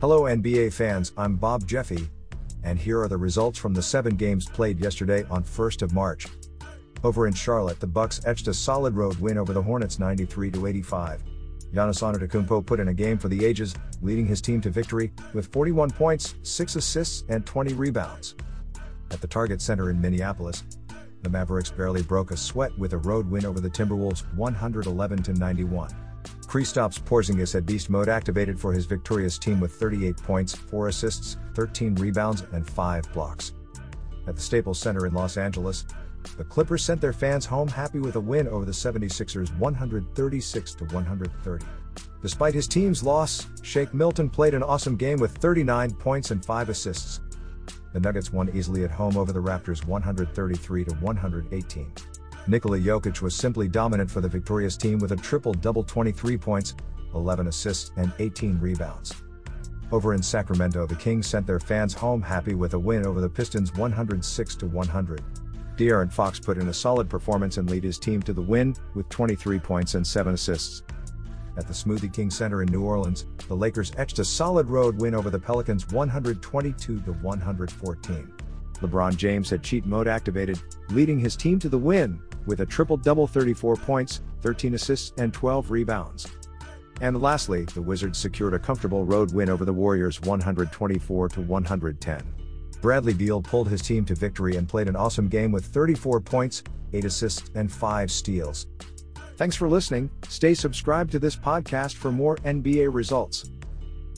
Hello, NBA fans, I'm Bob Jeffy, and here are the results from the seven games played yesterday on 1st of March. Over in Charlotte, the Bucks etched a solid road win over the Hornets 93 85. Giannis Antetokounmpo put in a game for the ages, leading his team to victory with 41 points, 6 assists, and 20 rebounds. At the Target Center in Minneapolis, the Mavericks barely broke a sweat with a road win over the Timberwolves 111 91. Kristaps Porzingis had beast mode activated for his victorious team with 38 points, 4 assists, 13 rebounds, and 5 blocks. At the Staples Center in Los Angeles, the Clippers sent their fans home happy with a win over the 76ers 136 130. Despite his team's loss, Shake Milton played an awesome game with 39 points and 5 assists. The Nuggets won easily at home over the Raptors 133 to 118. Nikola Jokic was simply dominant for the victorious team with a triple double 23 points, 11 assists, and 18 rebounds. Over in Sacramento, the Kings sent their fans home happy with a win over the Pistons 106 100. De'Aaron Fox put in a solid performance and lead his team to the win with 23 points and 7 assists. At the Smoothie King Center in New Orleans, the Lakers etched a solid road win over the Pelicans 122 114. LeBron James had cheat mode activated, leading his team to the win with a triple double 34 points, 13 assists, and 12 rebounds. And lastly, the Wizards secured a comfortable road win over the Warriors 124 110. Bradley Beal pulled his team to victory and played an awesome game with 34 points, 8 assists, and 5 steals. Thanks for listening. Stay subscribed to this podcast for more NBA results.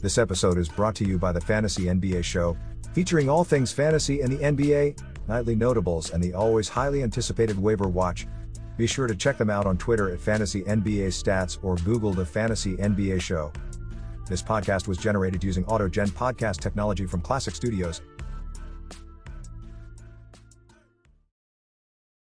This episode is brought to you by the Fantasy NBA Show, featuring all things fantasy and the NBA, nightly notables, and the always highly anticipated waiver watch. Be sure to check them out on Twitter at Fantasy NBA Stats or Google the Fantasy NBA Show. This podcast was generated using AutoGen podcast technology from Classic Studios.